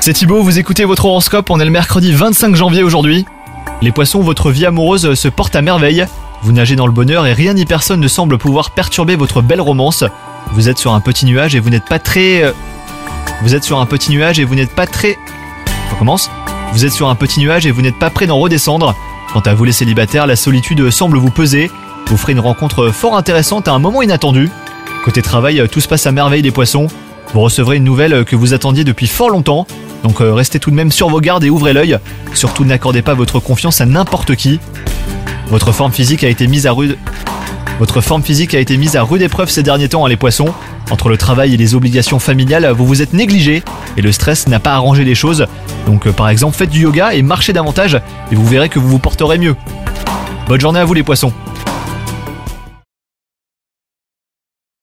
C'est Thibaut, vous écoutez votre horoscope, on est le mercredi 25 janvier aujourd'hui. Les poissons, votre vie amoureuse se porte à merveille. Vous nagez dans le bonheur et rien ni personne ne semble pouvoir perturber votre belle romance. Vous êtes sur un petit nuage et vous n'êtes pas très... euh, Vous êtes sur un petit nuage et vous n'êtes pas très... On commence Vous êtes sur un petit nuage et vous n'êtes pas prêt d'en redescendre. Quant à vous les célibataires, la solitude semble vous peser. Vous ferez une rencontre fort intéressante à un moment inattendu. Côté travail, tout se passe à merveille les poissons. Vous recevrez une nouvelle que vous attendiez depuis fort longtemps. Donc euh, restez tout de même sur vos gardes et ouvrez l'œil. Surtout n'accordez pas votre confiance à n'importe qui. Votre forme physique a été mise à rude... Votre forme physique a été mise à rude épreuve ces derniers temps, hein, les poissons. Entre le travail et les obligations familiales, vous vous êtes négligé et le stress n'a pas arrangé les choses. Donc euh, par exemple, faites du yoga et marchez davantage et vous verrez que vous vous porterez mieux. Bonne journée à vous les poissons